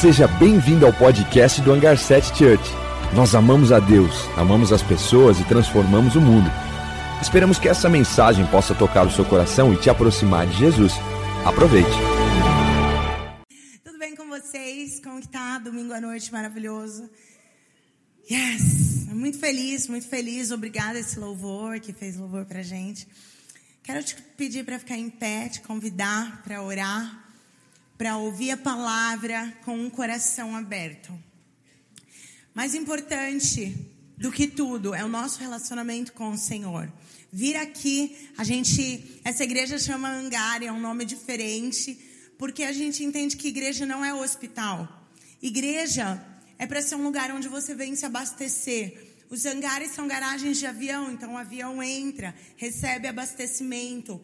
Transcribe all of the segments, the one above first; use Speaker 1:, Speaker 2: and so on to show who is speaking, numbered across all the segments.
Speaker 1: Seja bem-vindo ao podcast do Hangar 7 Church. Nós amamos a Deus, amamos as pessoas e transformamos o mundo. Esperamos que essa mensagem possa tocar o seu coração e te aproximar de Jesus. Aproveite.
Speaker 2: Tudo bem com vocês? Como que tá? Domingo à noite maravilhoso. Yes! Muito feliz, muito feliz. Obrigada esse louvor que fez louvor pra gente. Quero te pedir para ficar em pé, te convidar para orar para ouvir a palavra com um coração aberto. Mais importante do que tudo é o nosso relacionamento com o Senhor. Vir aqui, a gente, essa igreja chama Hangar, é um nome diferente, porque a gente entende que igreja não é hospital. Igreja é para ser um lugar onde você vem se abastecer. Os hangares são garagens de avião, então o avião entra, recebe abastecimento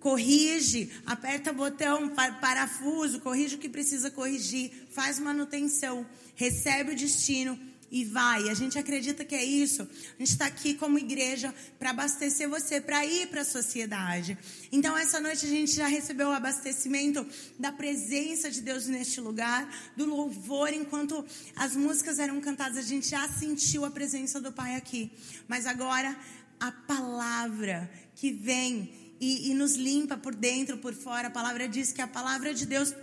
Speaker 2: corrige, aperta botão, parafuso, corrige o que precisa corrigir, faz manutenção, recebe o destino e vai. A gente acredita que é isso. A gente está aqui como igreja para abastecer você, para ir para a sociedade. Então, essa noite a gente já recebeu o abastecimento da presença de Deus neste lugar, do louvor, enquanto as músicas eram cantadas, a gente já sentiu a presença do Pai aqui. Mas agora, a palavra que vem e, e nos limpa por dentro, por fora. A palavra diz que a palavra de Deus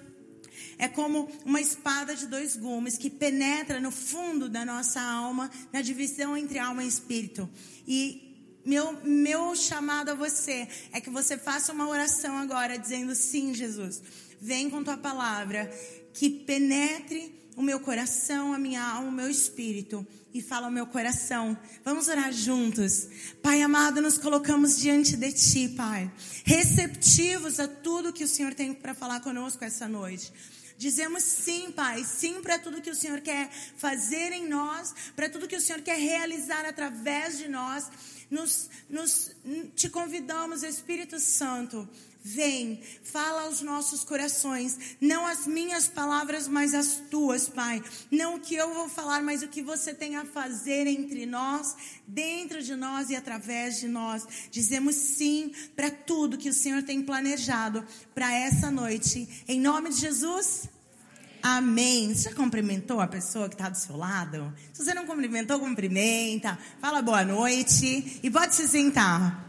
Speaker 2: é como uma espada de dois gumes que penetra no fundo da nossa alma, na divisão entre alma e espírito. E meu, meu chamado a você é que você faça uma oração agora, dizendo: Sim, Jesus, vem com tua palavra, que penetre o meu coração, a minha alma, o meu espírito e fala ao meu coração. Vamos orar juntos. Pai amado, nos colocamos diante de Ti, Pai. Receptivos a tudo que o Senhor tem para falar conosco essa noite. Dizemos sim, Pai, sim para tudo que o Senhor quer fazer em nós, para tudo que o Senhor quer realizar através de nós. Nos, nos, te convidamos, Espírito Santo, Vem, fala aos nossos corações, não as minhas palavras, mas as tuas, Pai. Não o que eu vou falar, mas o que você tem a fazer entre nós, dentro de nós e através de nós. Dizemos sim para tudo que o Senhor tem planejado para essa noite. Em nome de Jesus. Amém. Você já cumprimentou a pessoa que está do seu lado? Se você não cumprimentou, cumprimenta. Fala boa noite e pode se sentar.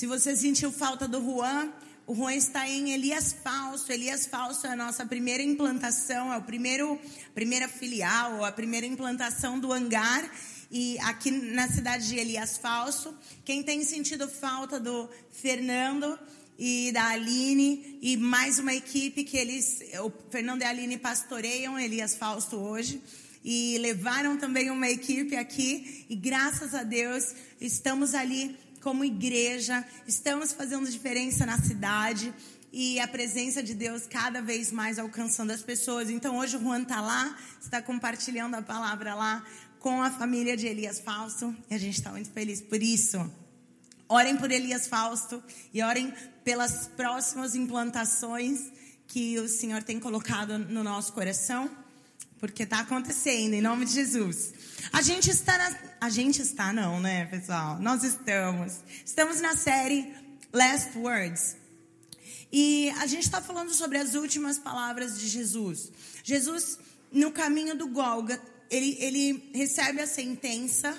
Speaker 2: Se você sentiu falta do Juan, o Juan está em Elias Falso. Elias Falso é a nossa primeira implantação, é o primeiro, primeira filial, a primeira implantação do hangar. E aqui na cidade de Elias Falso, quem tem sentido falta do Fernando e da Aline e mais uma equipe que eles, o Fernando e a Aline pastoreiam Elias Fausto hoje e levaram também uma equipe aqui e graças a Deus estamos ali como igreja, estamos fazendo diferença na cidade e a presença de Deus cada vez mais alcançando as pessoas. Então hoje o Juan está lá, está compartilhando a palavra lá com a família de Elias Fausto e a gente está muito feliz por isso. Orem por Elias Fausto e orem pelas próximas implantações que o Senhor tem colocado no nosso coração, porque está acontecendo, em nome de Jesus. A gente está na, a gente está não, né, pessoal? Nós estamos. Estamos na série Last Words. E a gente está falando sobre as últimas palavras de Jesus. Jesus, no caminho do Golga, ele, ele recebe a sentença.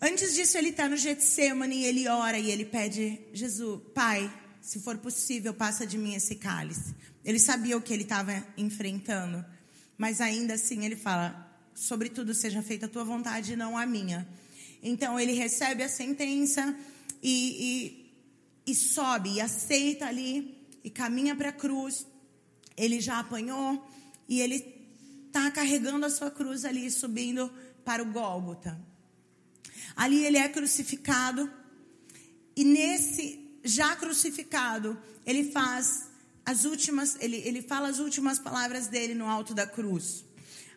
Speaker 2: Antes disso, ele está no Getsemane, ele ora e ele pede, Jesus, Pai, se for possível, passa de mim esse cálice. Ele sabia o que ele estava enfrentando, mas ainda assim ele fala, sobretudo seja feita a tua vontade e não a minha. Então ele recebe a sentença e, e, e sobe, e aceita ali, e caminha para a cruz. Ele já apanhou e ele está carregando a sua cruz ali, subindo para o Gólgota. Ali ele é crucificado, e nesse já crucificado, ele faz as últimas, ele, ele fala as últimas palavras dele no alto da cruz.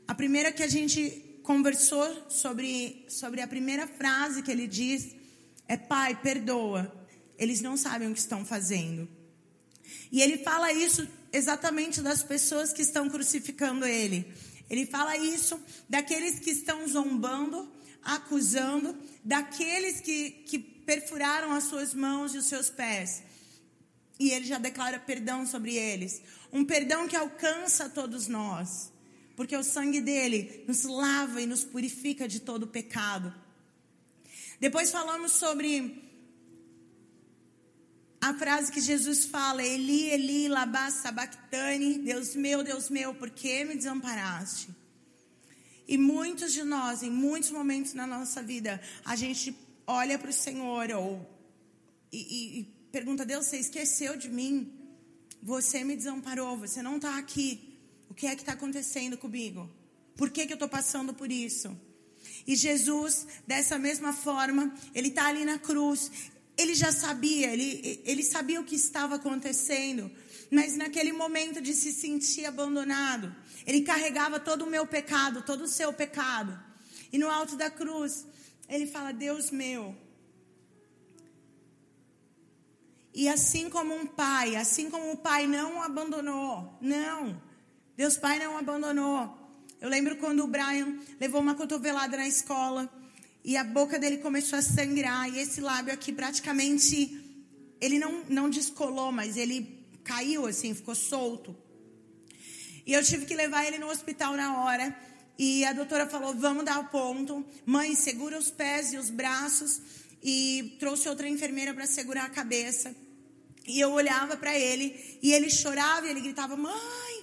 Speaker 2: A primeira que a gente conversou sobre, sobre a primeira frase que ele diz é: Pai, perdoa, eles não sabem o que estão fazendo. E ele fala isso exatamente das pessoas que estão crucificando ele. Ele fala isso daqueles que estão zombando, acusando, daqueles que, que perfuraram as suas mãos e os seus pés. E ele já declara perdão sobre eles. Um perdão que alcança todos nós. Porque o sangue dele nos lava e nos purifica de todo pecado. Depois falamos sobre a frase que Jesus fala: Eli, Eli, laba sabachthani, Deus meu, Deus meu, por que me desamparaste? E muitos de nós, em muitos momentos na nossa vida, a gente olha para o Senhor ou, e, e pergunta: Deus, você esqueceu de mim? Você me desamparou, você não está aqui. O que é que está acontecendo comigo? Por que, que eu estou passando por isso? E Jesus, dessa mesma forma, ele está ali na cruz ele já sabia, ele, ele sabia o que estava acontecendo, mas naquele momento de se sentir abandonado, ele carregava todo o meu pecado, todo o seu pecado. E no alto da cruz, ele fala: Deus meu. E assim como um pai, assim como o pai não o abandonou, não, Deus Pai não abandonou. Eu lembro quando o Brian levou uma cotovelada na escola e a boca dele começou a sangrar e esse lábio aqui praticamente ele não não descolou, mas ele caiu assim, ficou solto. E eu tive que levar ele no hospital na hora. E a doutora falou: "Vamos dar o ponto. Mãe, segura os pés e os braços." E trouxe outra enfermeira para segurar a cabeça. E eu olhava para ele e ele chorava e ele gritava: "Mãe,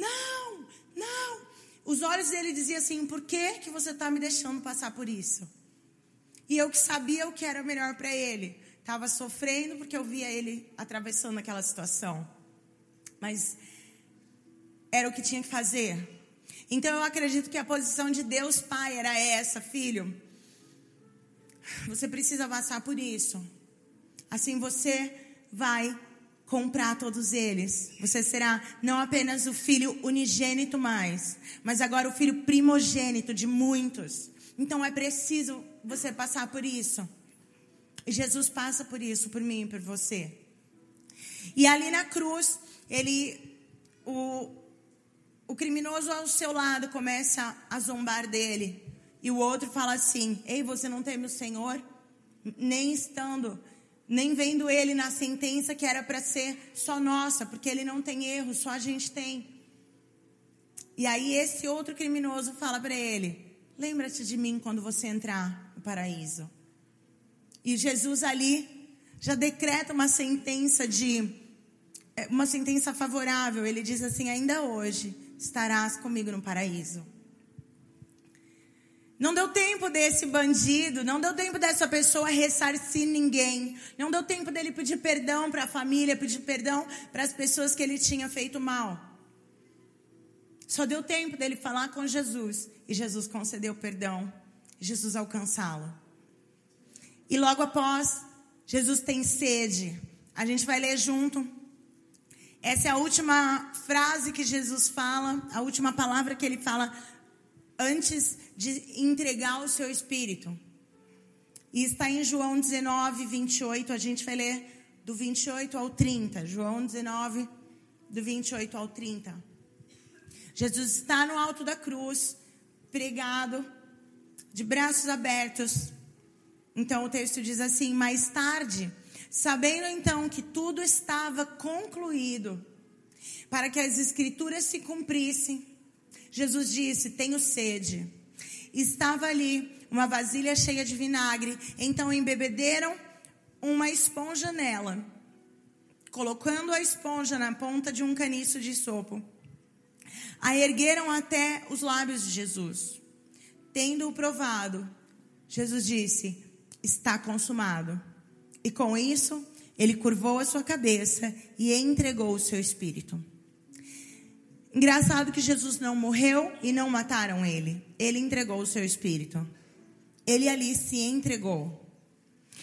Speaker 2: não, não!" Os olhos dele diziam assim: por que, que você está me deixando passar por isso? E eu que sabia o que era melhor para ele. Estava sofrendo porque eu via ele atravessando aquela situação. Mas era o que tinha que fazer. Então eu acredito que a posição de Deus Pai era essa, filho. Você precisa passar por isso. Assim você vai comprar todos eles. Você será não apenas o filho unigênito mais, mas agora o filho primogênito de muitos. Então é preciso você passar por isso. E Jesus passa por isso, por mim e por você. E ali na cruz, ele, o, o criminoso ao seu lado começa a zombar dele. E o outro fala assim: Ei, você não teme o Senhor? Nem estando nem vendo ele na sentença que era para ser só nossa, porque ele não tem erro, só a gente tem. E aí esse outro criminoso fala para ele: Lembra-te de mim quando você entrar no paraíso. E Jesus ali já decreta uma sentença de é, uma sentença favorável. Ele diz assim: Ainda hoje estarás comigo no paraíso. Não deu tempo desse bandido, não deu tempo dessa pessoa ressarcir ninguém. Não deu tempo dele pedir perdão para a família, pedir perdão para as pessoas que ele tinha feito mal. Só deu tempo dele falar com Jesus e Jesus concedeu perdão, Jesus alcançá-lo. E logo após, Jesus tem sede. A gente vai ler junto. Essa é a última frase que Jesus fala, a última palavra que ele fala antes de entregar o seu espírito. E está em João 19, 28. A gente vai ler do 28 ao 30. João 19, do 28 ao 30. Jesus está no alto da cruz, pregado, de braços abertos. Então o texto diz assim: Mais tarde, sabendo então que tudo estava concluído, para que as escrituras se cumprissem, Jesus disse: Tenho sede. Estava ali uma vasilha cheia de vinagre. Então embebederam uma esponja nela, colocando a esponja na ponta de um caniço de sopo. A ergueram até os lábios de Jesus. Tendo-o provado, Jesus disse: Está consumado. E com isso, ele curvou a sua cabeça e entregou o seu espírito. Engraçado que Jesus não morreu e não mataram ele. Ele entregou o seu espírito. Ele ali se entregou.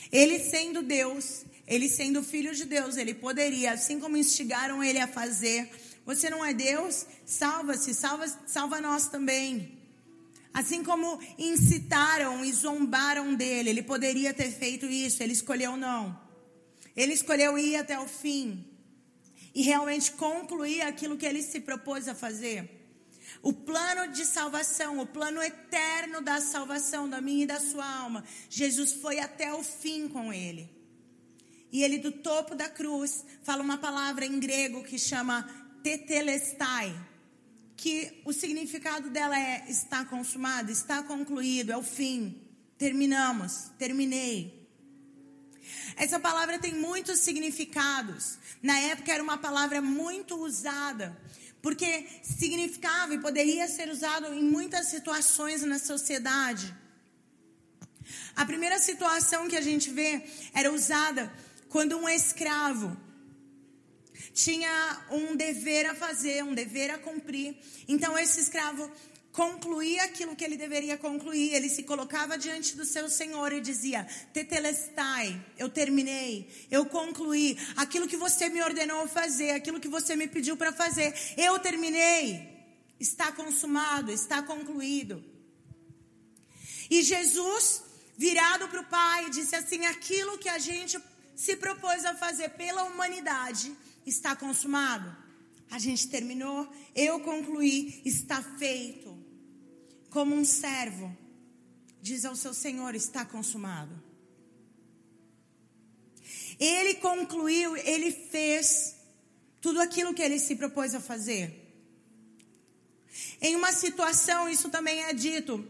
Speaker 2: Ele sendo Deus, ele sendo filho de Deus, ele poderia, assim como instigaram ele a fazer, você não é Deus? Salva-se, salva, salva nós também. Assim como incitaram e zombaram dele, ele poderia ter feito isso, ele escolheu não. Ele escolheu ir até o fim e realmente concluir aquilo que ele se propôs a fazer. O plano de salvação, o plano eterno da salvação da minha e da sua alma. Jesus foi até o fim com ele. E ele, do topo da cruz, fala uma palavra em grego que chama tetelestai, que o significado dela é está consumado, está concluído, é o fim. Terminamos, terminei. Essa palavra tem muitos significados. Na época era uma palavra muito usada, porque significava e poderia ser usado em muitas situações na sociedade. A primeira situação que a gente vê era usada quando um escravo tinha um dever a fazer, um dever a cumprir. Então esse escravo concluía aquilo que ele deveria concluir. Ele se colocava diante do seu Senhor e dizia: Tetelestai, eu terminei, eu concluí aquilo que você me ordenou fazer, aquilo que você me pediu para fazer. Eu terminei, está consumado, está concluído. E Jesus, virado para o Pai, disse assim: aquilo que a gente se propôs a fazer pela humanidade está consumado. A gente terminou, eu concluí, está feito como um servo, diz ao seu Senhor: está consumado. Ele concluiu, ele fez tudo aquilo que ele se propôs a fazer. Em uma situação, isso também é dito,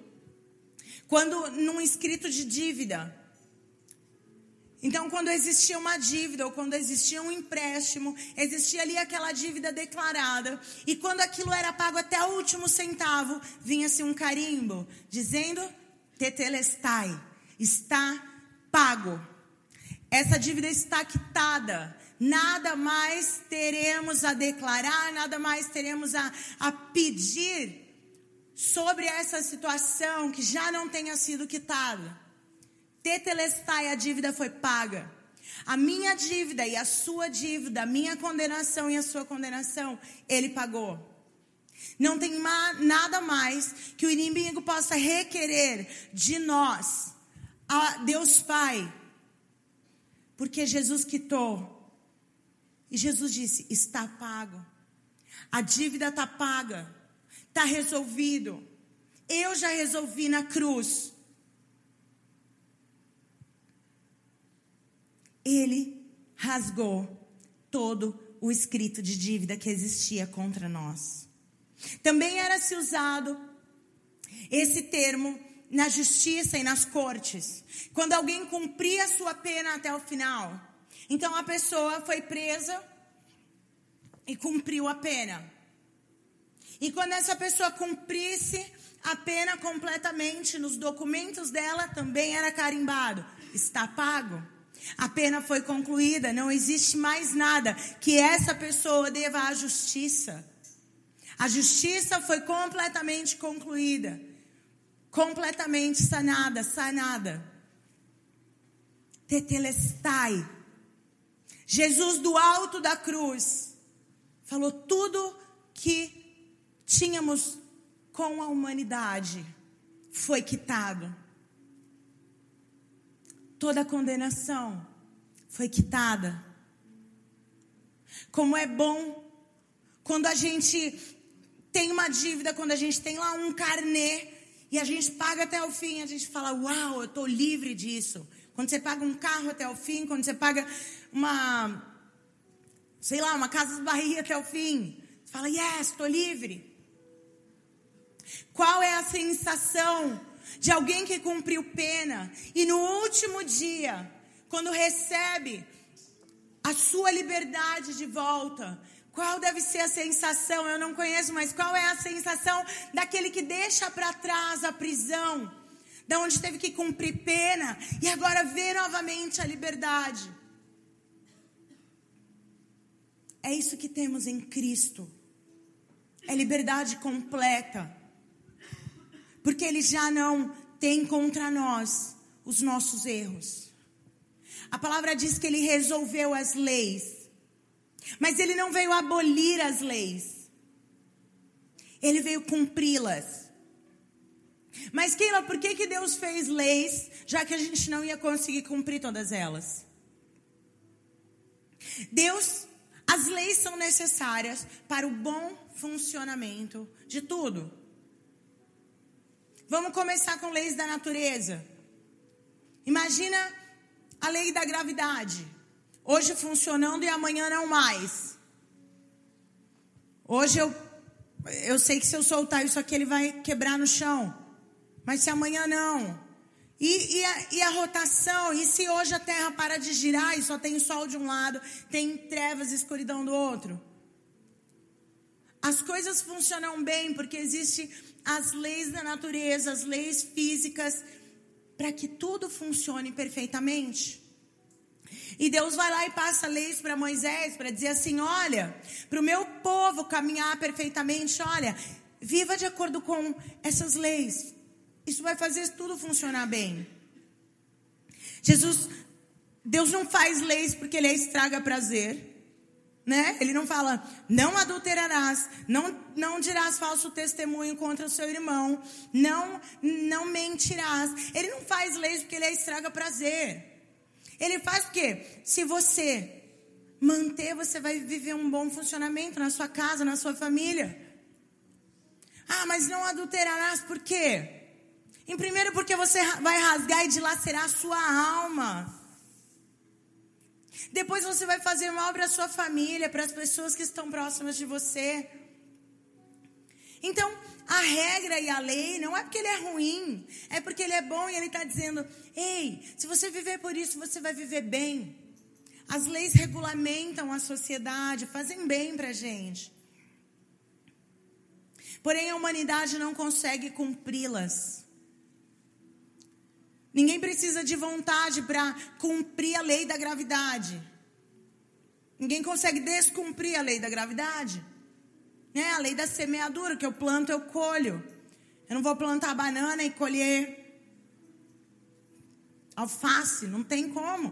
Speaker 2: quando num escrito de dívida, então, quando existia uma dívida ou quando existia um empréstimo, existia ali aquela dívida declarada. E quando aquilo era pago até o último centavo, vinha-se um carimbo dizendo: Tetelestai, está pago. Essa dívida está quitada. Nada mais teremos a declarar, nada mais teremos a, a pedir sobre essa situação que já não tenha sido quitada. Tetelestai, a dívida foi paga. A minha dívida e a sua dívida, a minha condenação e a sua condenação, ele pagou. Não tem nada mais que o inimigo possa requerer de nós, a Deus Pai, porque Jesus quitou. E Jesus disse: está pago. A dívida está paga, está resolvido. Eu já resolvi na cruz. Ele rasgou todo o escrito de dívida que existia contra nós. Também era se usado esse termo na justiça e nas cortes, quando alguém cumpria a sua pena até o final. Então a pessoa foi presa e cumpriu a pena. E quando essa pessoa cumprisse a pena completamente, nos documentos dela também era carimbado: está pago. A pena foi concluída, não existe mais nada que essa pessoa deva à justiça. A justiça foi completamente concluída, completamente sanada, sanada. Tetelestai. Jesus do alto da cruz falou tudo que tínhamos com a humanidade foi quitado toda condenação foi quitada. Como é bom quando a gente tem uma dívida, quando a gente tem lá um carnê e a gente paga até o fim, a gente fala: Uau, eu estou livre disso. Quando você paga um carro até o fim, quando você paga uma, sei lá, uma casa de barriga até o fim, você fala: Yes, estou livre. Qual é a sensação de alguém que cumpriu pena e no último dia, quando recebe a sua liberdade de volta, qual deve ser a sensação? Eu não conheço, mas qual é a sensação daquele que deixa para trás a prisão, da onde teve que cumprir pena e agora vê novamente a liberdade? É isso que temos em Cristo. É liberdade completa porque ele já não tem contra nós os nossos erros. A palavra diz que ele resolveu as leis, mas ele não veio abolir as leis, ele veio cumpri-las. Mas Keila, por que, que Deus fez leis, já que a gente não ia conseguir cumprir todas elas? Deus As leis são necessárias para o bom funcionamento de tudo. Vamos começar com leis da natureza. Imagina a lei da gravidade. Hoje funcionando e amanhã não mais. Hoje eu, eu sei que se eu soltar isso aqui ele vai quebrar no chão. Mas se amanhã não. E, e, a, e, a, rotação, e se hoje a Terra para de girar e só tem sol de um lado, tem trevas e escuridão do outro? As coisas funcionam bem porque existem as leis da natureza, as leis físicas, para que tudo funcione perfeitamente. E Deus vai lá e passa leis para Moisés para dizer assim: olha, para o meu povo caminhar perfeitamente, olha, viva de acordo com essas leis. Isso vai fazer tudo funcionar bem. Jesus, Deus não faz leis porque ele estraga prazer. Né? Ele não fala, não adulterarás, não, não dirás falso testemunho contra o seu irmão, não, não mentirás. Ele não faz leis porque ele estraga prazer. Ele faz porque se você manter, você vai viver um bom funcionamento na sua casa, na sua família. Ah, mas não adulterarás por quê? Em primeiro, porque você vai rasgar e dilacerar a sua alma. Depois você vai fazer mal para a sua família, para as pessoas que estão próximas de você. Então, a regra e a lei não é porque ele é ruim, é porque ele é bom e ele está dizendo: ei, se você viver por isso, você vai viver bem. As leis regulamentam a sociedade, fazem bem para a gente. Porém, a humanidade não consegue cumpri-las. Ninguém precisa de vontade para cumprir a lei da gravidade. Ninguém consegue descumprir a lei da gravidade. Né? A lei da semeadura, que eu planto, eu colho. Eu não vou plantar banana e colher alface, não tem como.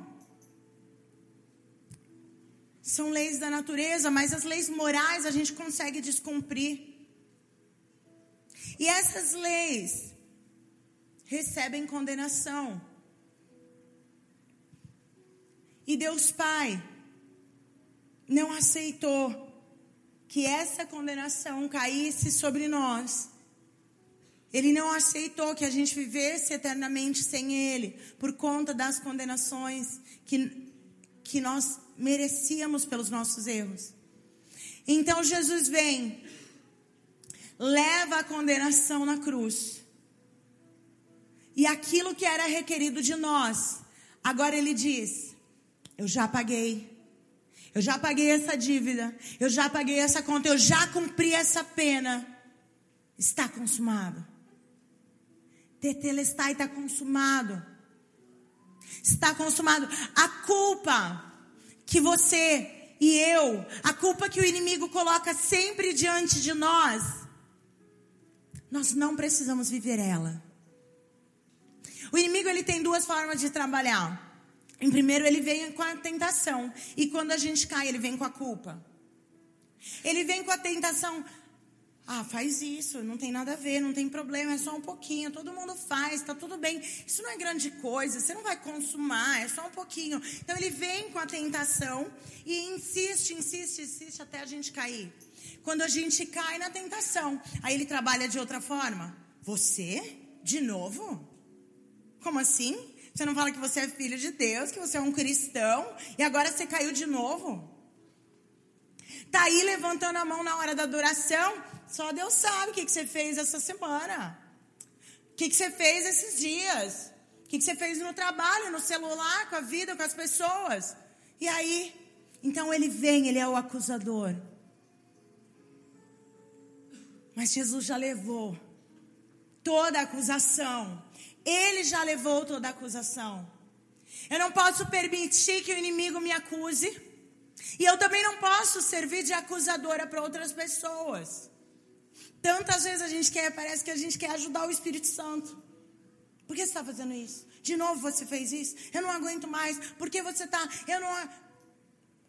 Speaker 2: São leis da natureza, mas as leis morais a gente consegue descumprir. E essas leis recebem condenação. E Deus Pai não aceitou que essa condenação caísse sobre nós. Ele não aceitou que a gente vivesse eternamente sem Ele, por conta das condenações que, que nós merecíamos pelos nossos erros. Então Jesus vem, leva a condenação na cruz e aquilo que era requerido de nós. Agora ele diz: Eu já paguei. Eu já paguei essa dívida. Eu já paguei essa conta. Eu já cumpri essa pena. Está consumado. Tetelestai está consumado. Está consumado. A culpa que você e eu, a culpa que o inimigo coloca sempre diante de nós, nós não precisamos viver ela. O inimigo ele tem duas formas de trabalhar. Em primeiro, ele vem com a tentação. E quando a gente cai, ele vem com a culpa. Ele vem com a tentação. Ah, faz isso, não tem nada a ver, não tem problema, é só um pouquinho, todo mundo faz, tá tudo bem. Isso não é grande coisa, você não vai consumar, é só um pouquinho. Então ele vem com a tentação e insiste, insiste, insiste até a gente cair. Quando a gente cai na tentação, aí ele trabalha de outra forma. Você? De novo? Como assim? Você não fala que você é filho de Deus, que você é um cristão e agora você caiu de novo? Tá aí levantando a mão na hora da adoração, só Deus sabe o que, que você fez essa semana. O que, que você fez esses dias? O que, que você fez no trabalho, no celular, com a vida, com as pessoas? E aí, então ele vem, ele é o acusador. Mas Jesus já levou toda a acusação ele já levou toda a acusação. Eu não posso permitir que o inimigo me acuse. E eu também não posso servir de acusadora para outras pessoas. Tantas vezes a gente quer, parece que a gente quer ajudar o Espírito Santo. Por que você está fazendo isso? De novo você fez isso? Eu não aguento mais. Por que você está. Eu não.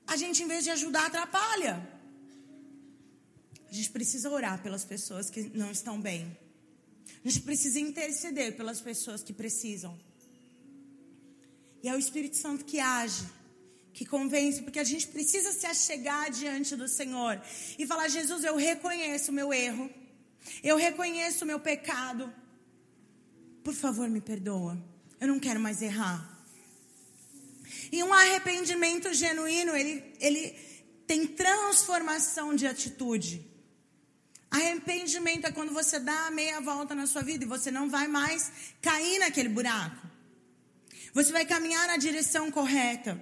Speaker 2: A gente, em vez de ajudar, atrapalha. A gente precisa orar pelas pessoas que não estão bem. A gente precisa interceder pelas pessoas que precisam. E é o Espírito Santo que age, que convence, porque a gente precisa se achegar diante do Senhor e falar: Jesus, eu reconheço o meu erro, eu reconheço o meu pecado. Por favor, me perdoa. Eu não quero mais errar. E um arrependimento genuíno, ele, ele tem transformação de atitude. Arrependimento é quando você dá a meia volta na sua vida e você não vai mais cair naquele buraco. Você vai caminhar na direção correta.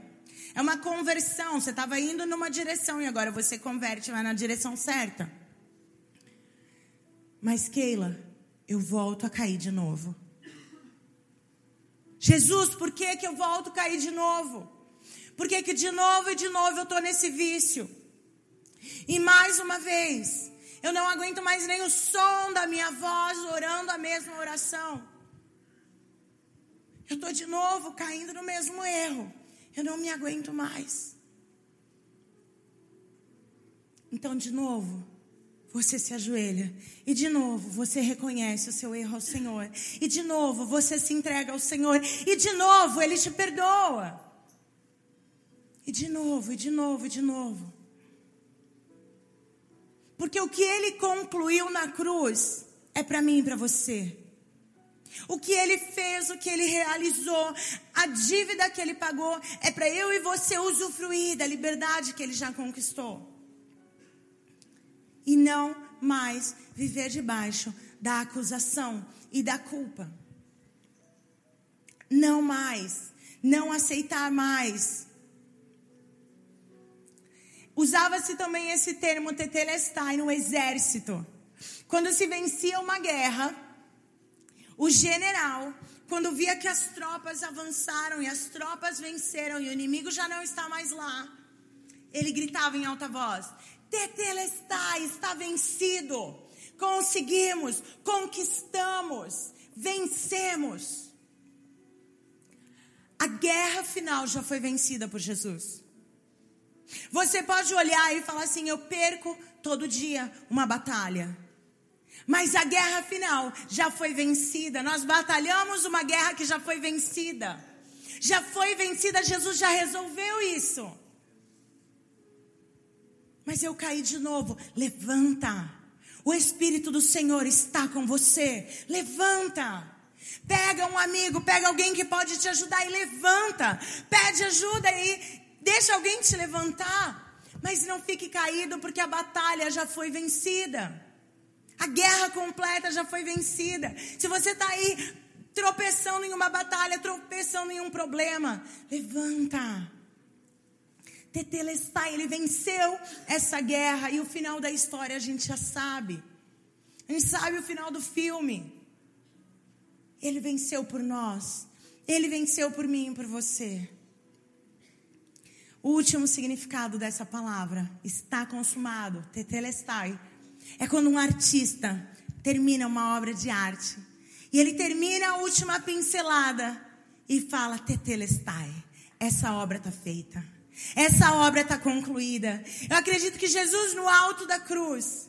Speaker 2: É uma conversão. Você estava indo numa direção e agora você converte, vai na direção certa. Mas, Keila, eu volto a cair de novo. Jesus, por que, que eu volto a cair de novo? Por que, que de novo e de novo eu estou nesse vício? E mais uma vez, eu não aguento mais nem o som da minha voz orando a mesma oração. Eu estou de novo caindo no mesmo erro. Eu não me aguento mais. Então, de novo, você se ajoelha. E de novo, você reconhece o seu erro ao Senhor. E de novo, você se entrega ao Senhor. E de novo, Ele te perdoa. E de novo, e de novo, e de novo. Porque o que Ele concluiu na cruz é para mim e para você. O que ele fez, o que ele realizou, a dívida que ele pagou, é para eu e você usufruir da liberdade que ele já conquistou. E não mais viver debaixo da acusação e da culpa. Não mais. Não aceitar mais. Usava-se também esse termo tetelestai no exército. Quando se vencia uma guerra, o general, quando via que as tropas avançaram e as tropas venceram e o inimigo já não está mais lá, ele gritava em alta voz: Tetelestai, está vencido. Conseguimos, conquistamos, vencemos. A guerra final já foi vencida por Jesus. Você pode olhar e falar assim: eu perco todo dia uma batalha. Mas a guerra final já foi vencida. Nós batalhamos uma guerra que já foi vencida. Já foi vencida, Jesus já resolveu isso. Mas eu caí de novo. Levanta. O Espírito do Senhor está com você. Levanta. Pega um amigo, pega alguém que pode te ajudar e levanta. Pede ajuda e deixa alguém te levantar. Mas não fique caído porque a batalha já foi vencida. A guerra completa já foi vencida. Se você está aí tropeçando em uma batalha, tropeçando em um problema, levanta. Tetelestai, ele venceu essa guerra e o final da história a gente já sabe. A gente sabe o final do filme. Ele venceu por nós. Ele venceu por mim e por você. O último significado dessa palavra está consumado, tetelestai é quando um artista termina uma obra de arte e ele termina a última pincelada e fala: Tetelestai, essa obra está feita. Essa obra está concluída. Eu acredito que Jesus, no alto da cruz,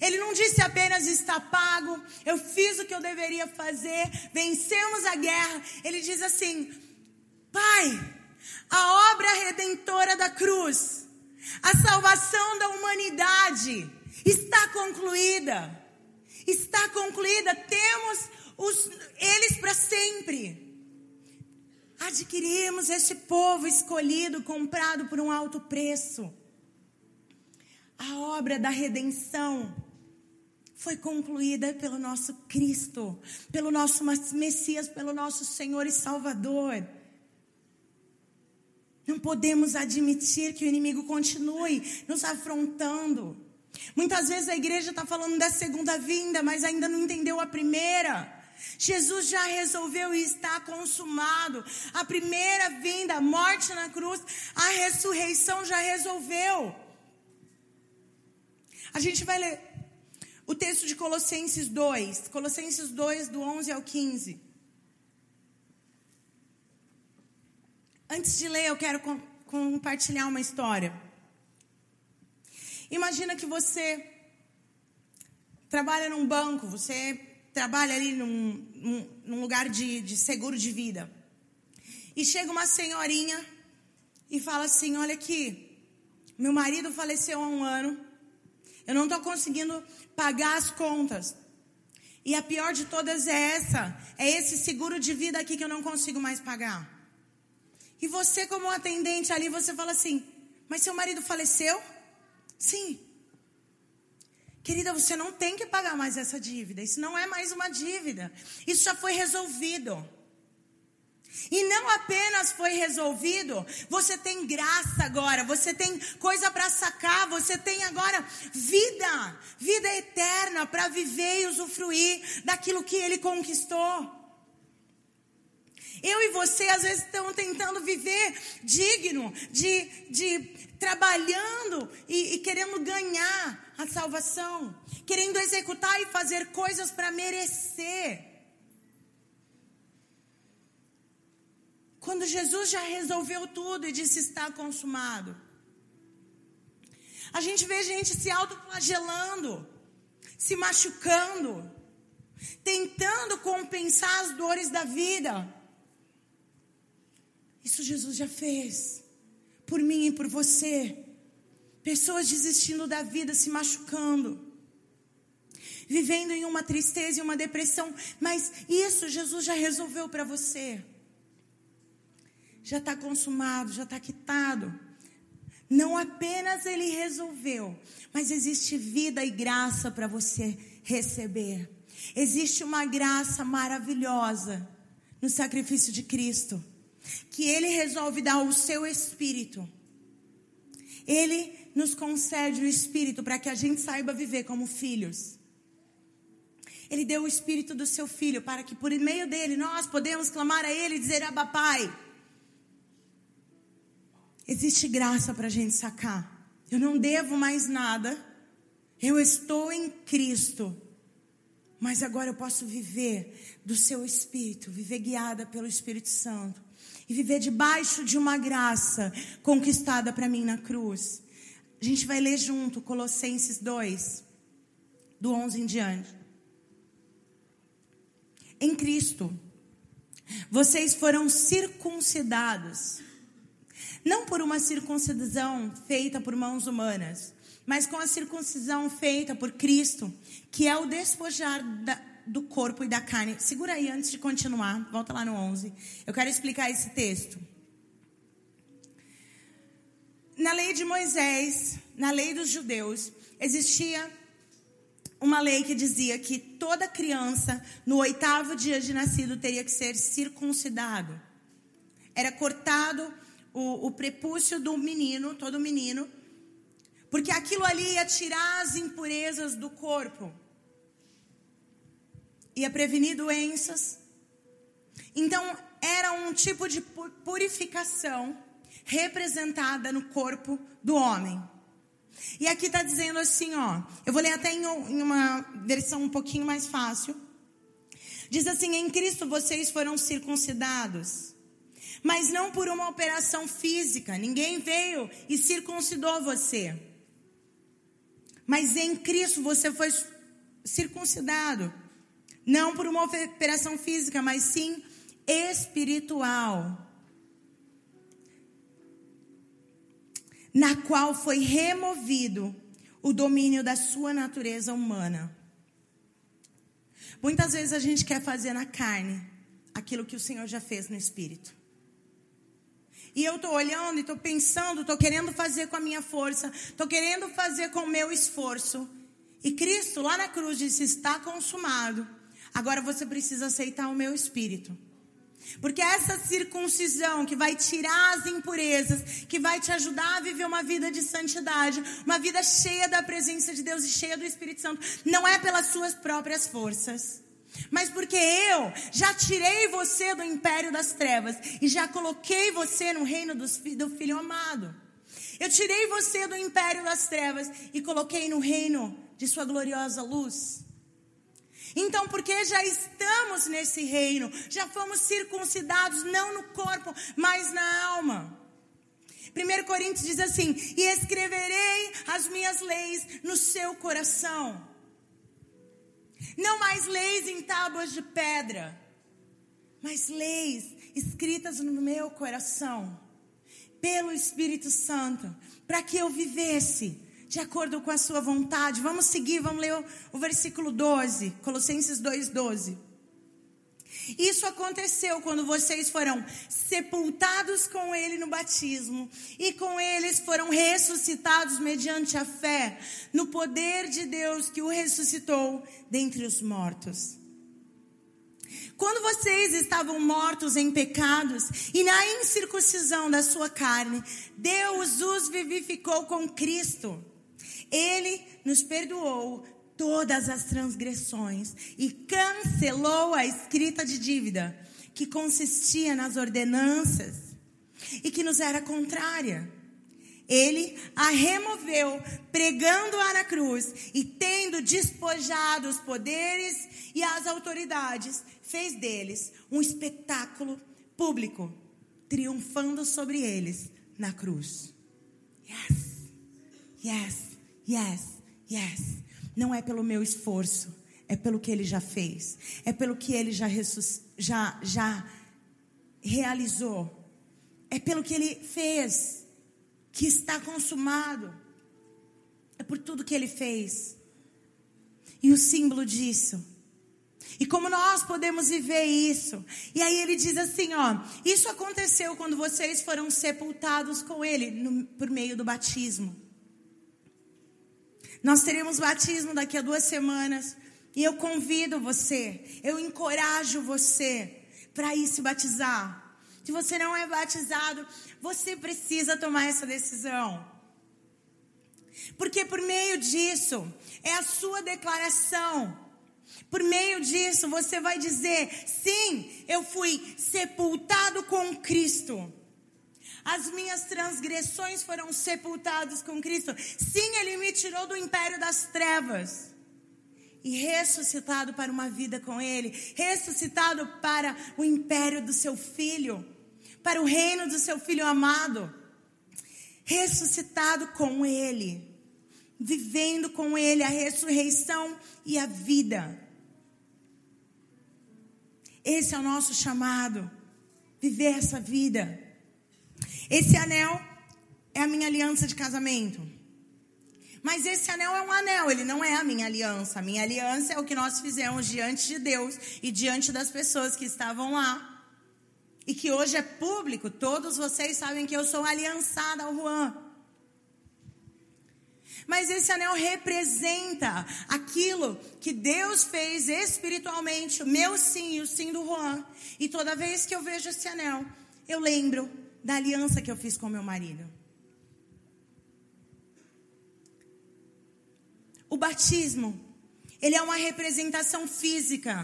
Speaker 2: ele não disse apenas está pago, eu fiz o que eu deveria fazer, vencemos a guerra. Ele diz assim: Pai, a obra redentora da cruz, a salvação da humanidade, Está concluída. Está concluída. Temos os, eles para sempre. Adquirimos esse povo escolhido, comprado por um alto preço. A obra da redenção foi concluída pelo nosso Cristo, pelo nosso Messias, pelo nosso Senhor e Salvador. Não podemos admitir que o inimigo continue nos afrontando. Muitas vezes a igreja está falando da segunda vinda, mas ainda não entendeu a primeira. Jesus já resolveu e está consumado. A primeira vinda, a morte na cruz, a ressurreição já resolveu. A gente vai ler o texto de Colossenses 2, Colossenses 2, do 11 ao 15. Antes de ler, eu quero compartilhar uma história. Imagina que você trabalha num banco, você trabalha ali num, num, num lugar de, de seguro de vida. E chega uma senhorinha e fala assim: Olha aqui, meu marido faleceu há um ano, eu não estou conseguindo pagar as contas. E a pior de todas é essa: é esse seguro de vida aqui que eu não consigo mais pagar. E você, como atendente ali, você fala assim: Mas seu marido faleceu? Sim. Querida, você não tem que pagar mais essa dívida. Isso não é mais uma dívida. Isso já foi resolvido. E não apenas foi resolvido, você tem graça agora, você tem coisa para sacar, você tem agora vida, vida eterna para viver e usufruir daquilo que ele conquistou. Eu e você às vezes estamos tentando viver digno, de, de trabalhando e, e querendo ganhar a salvação, querendo executar e fazer coisas para merecer. Quando Jesus já resolveu tudo e disse está consumado. A gente vê gente se autoflagelando, se machucando, tentando compensar as dores da vida. Isso Jesus já fez por mim e por você. Pessoas desistindo da vida, se machucando, vivendo em uma tristeza e uma depressão, mas isso Jesus já resolveu para você já está consumado, já está quitado. Não apenas ele resolveu, mas existe vida e graça para você receber. Existe uma graça maravilhosa no sacrifício de Cristo, que ele resolve dar o seu espírito. Ele nos concede o espírito para que a gente saiba viver como filhos. Ele deu o espírito do seu filho para que por meio dele nós podemos clamar a ele e dizer: Abba, Pai. Existe graça para a gente sacar. Eu não devo mais nada. Eu estou em Cristo. Mas agora eu posso viver do seu Espírito, viver guiada pelo Espírito Santo. E viver debaixo de uma graça conquistada para mim na cruz. A gente vai ler junto Colossenses 2, do 11 em diante. Em Cristo, vocês foram circuncidados não por uma circuncisão feita por mãos humanas, mas com a circuncisão feita por Cristo, que é o despojar da, do corpo e da carne. Segura aí antes de continuar, volta lá no 11. Eu quero explicar esse texto. Na lei de Moisés, na lei dos judeus, existia uma lei que dizia que toda criança, no oitavo dia de nascido, teria que ser circuncidado. Era cortado o, o prepúcio do menino, todo menino, porque aquilo ali ia tirar as impurezas do corpo, ia prevenir doenças. Então, era um tipo de purificação representada no corpo do homem. E aqui está dizendo assim, ó. Eu vou ler até em, em uma versão um pouquinho mais fácil. Diz assim: Em Cristo vocês foram circuncidados mas não por uma operação física. Ninguém veio e circuncidou você. Mas em Cristo você foi circuncidado. Não por uma operação física, mas sim espiritual. Na qual foi removido o domínio da sua natureza humana. Muitas vezes a gente quer fazer na carne aquilo que o Senhor já fez no espírito. E eu estou olhando e estou pensando, estou querendo fazer com a minha força, estou querendo fazer com o meu esforço. E Cristo lá na cruz disse: está consumado. Agora você precisa aceitar o meu espírito. Porque essa circuncisão que vai tirar as impurezas, que vai te ajudar a viver uma vida de santidade, uma vida cheia da presença de Deus e cheia do Espírito Santo, não é pelas suas próprias forças mas porque eu já tirei você do império das trevas e já coloquei você no reino do, do Filho amado. Eu tirei você do império das trevas e coloquei no reino de Sua gloriosa luz. Então, porque já estamos nesse reino, já fomos circuncidados, não no corpo, mas na alma. 1 Coríntios diz assim: E escreverei as minhas leis no seu coração. Não mais leis em tábuas de pedra, mas leis escritas no meu coração. pelo Espírito Santo, para que eu vivesse de acordo com a sua vontade. Vamos seguir, vamos ler o, o versículo 12, Colossenses 2, 12. Isso aconteceu quando vocês foram sepultados com ele no batismo e com eles foram ressuscitados mediante a fé no poder de Deus que o ressuscitou dentre os mortos. Quando vocês estavam mortos em pecados e na incircuncisão da sua carne, Deus os vivificou com Cristo. Ele nos perdoou todas as transgressões e cancelou a escrita de dívida que consistia nas ordenanças e que nos era contrária. Ele a removeu, pregando-a na cruz e tendo despojado os poderes e as autoridades, fez deles um espetáculo público, triunfando sobre eles na cruz. Yes, yes, yes, yes. Não é pelo meu esforço, é pelo que ele já fez, é pelo que ele já, já, já realizou, é pelo que ele fez, que está consumado, é por tudo que ele fez. E o símbolo disso e como nós podemos viver isso? E aí ele diz assim, ó, isso aconteceu quando vocês foram sepultados com ele no, por meio do batismo. Nós teremos batismo daqui a duas semanas. E eu convido você, eu encorajo você para ir se batizar. Se você não é batizado, você precisa tomar essa decisão. Porque por meio disso, é a sua declaração por meio disso, você vai dizer: sim, eu fui sepultado com Cristo. As minhas transgressões foram sepultadas com Cristo. Sim, Ele me tirou do império das trevas. E ressuscitado para uma vida com Ele. Ressuscitado para o império do seu filho. Para o reino do seu filho amado. Ressuscitado com Ele. Vivendo com Ele a ressurreição e a vida. Esse é o nosso chamado. Viver essa vida. Esse anel é a minha aliança de casamento. Mas esse anel é um anel, ele não é a minha aliança. A minha aliança é o que nós fizemos diante de Deus e diante das pessoas que estavam lá. E que hoje é público, todos vocês sabem que eu sou aliançada ao Juan. Mas esse anel representa aquilo que Deus fez espiritualmente, o meu sim e o sim do Juan. E toda vez que eu vejo esse anel, eu lembro da aliança que eu fiz com meu marido. O batismo, ele é uma representação física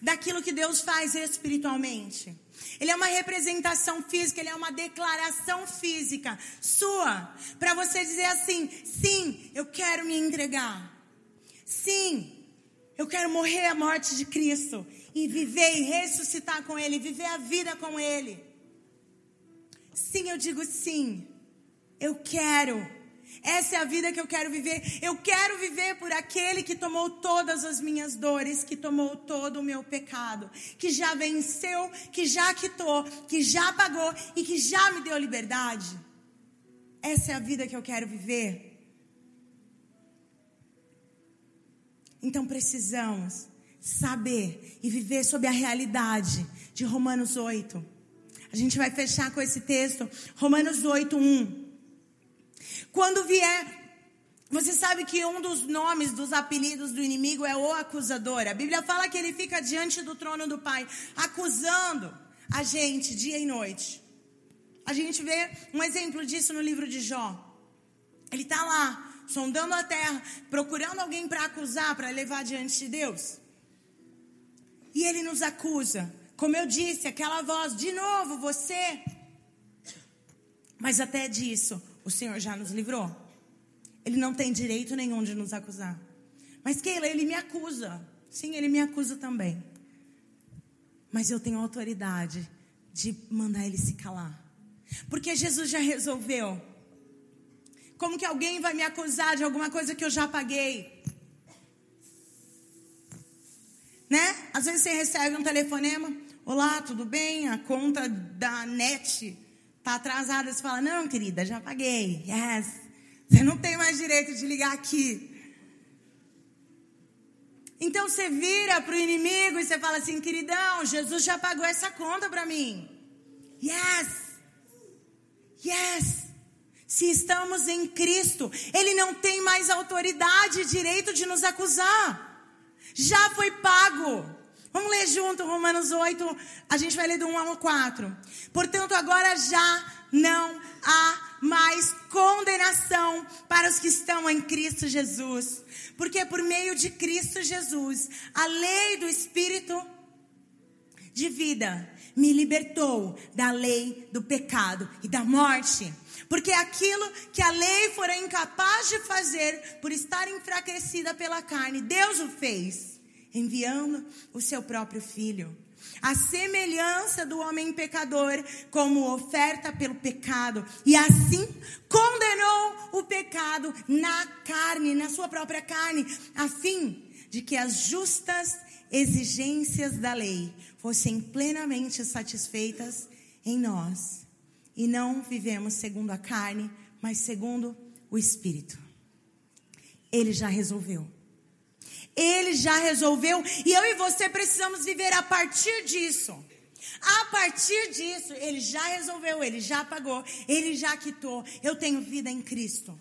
Speaker 2: daquilo que Deus faz espiritualmente. Ele é uma representação física, ele é uma declaração física sua, para você dizer assim: sim, eu quero me entregar. Sim, eu quero morrer a morte de Cristo e viver e ressuscitar com Ele, viver a vida com Ele. Sim, eu digo sim, eu quero. Essa é a vida que eu quero viver. Eu quero viver por aquele que tomou todas as minhas dores, que tomou todo o meu pecado, que já venceu, que já quitou, que já pagou e que já me deu liberdade. Essa é a vida que eu quero viver. Então precisamos saber e viver sob a realidade de Romanos 8. A gente vai fechar com esse texto, Romanos 8, 1. Quando vier, você sabe que um dos nomes, dos apelidos do inimigo é o acusador. A Bíblia fala que ele fica diante do trono do Pai, acusando a gente dia e noite. A gente vê um exemplo disso no livro de Jó. Ele está lá, sondando a terra, procurando alguém para acusar, para levar diante de Deus. E ele nos acusa. Como eu disse, aquela voz, de novo, você. Mas até disso, o Senhor já nos livrou. Ele não tem direito nenhum de nos acusar. Mas Keila, ele me acusa. Sim, ele me acusa também. Mas eu tenho autoridade de mandar ele se calar. Porque Jesus já resolveu. Como que alguém vai me acusar de alguma coisa que eu já paguei? Né? Às vezes você recebe um telefonema. Olá, tudo bem? A conta da net Tá atrasada, você fala: Não, querida, já paguei. Yes. Você não tem mais direito de ligar aqui. Então você vira para o inimigo e você fala assim: Queridão, Jesus já pagou essa conta para mim. Yes. Yes. Se estamos em Cristo, Ele não tem mais autoridade e direito de nos acusar. Já foi pago. Vamos ler junto Romanos 8, a gente vai ler do 1 ao 4. Portanto, agora já não há mais condenação para os que estão em Cristo Jesus. Porque por meio de Cristo Jesus, a lei do Espírito de vida me libertou da lei do pecado e da morte. Porque aquilo que a lei fora incapaz de fazer por estar enfraquecida pela carne, Deus o fez, enviando o seu próprio filho. A semelhança do homem pecador, como oferta pelo pecado, e assim condenou o pecado na carne, na sua própria carne, a fim de que as justas exigências da lei fossem plenamente satisfeitas em nós e não vivemos segundo a carne, mas segundo o Espírito. Ele já resolveu. Ele já resolveu e eu e você precisamos viver a partir disso. A partir disso, ele já resolveu, ele já pagou, ele já quitou. Eu tenho vida em Cristo.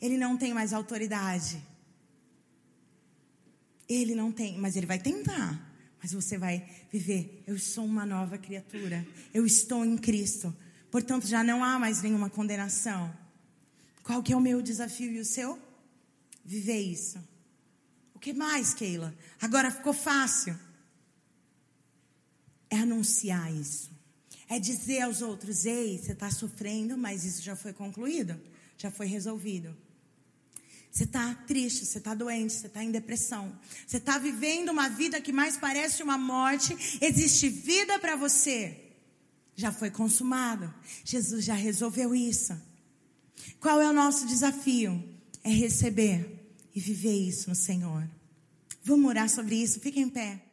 Speaker 2: Ele não tem mais autoridade. Ele não tem, mas ele vai tentar. Mas você vai viver. Eu sou uma nova criatura. Eu estou em Cristo. Portanto, já não há mais nenhuma condenação. Qual que é o meu desafio e o seu? Viver isso. O que mais, Keila? Agora ficou fácil. É anunciar isso. É dizer aos outros: ei, você está sofrendo, mas isso já foi concluído, já foi resolvido. Você está triste, você está doente, você está em depressão. Você está vivendo uma vida que mais parece uma morte. Existe vida para você já foi consumado. Jesus já resolveu isso. Qual é o nosso desafio? É receber e viver isso no Senhor. Vamos orar sobre isso? Fiquem em pé.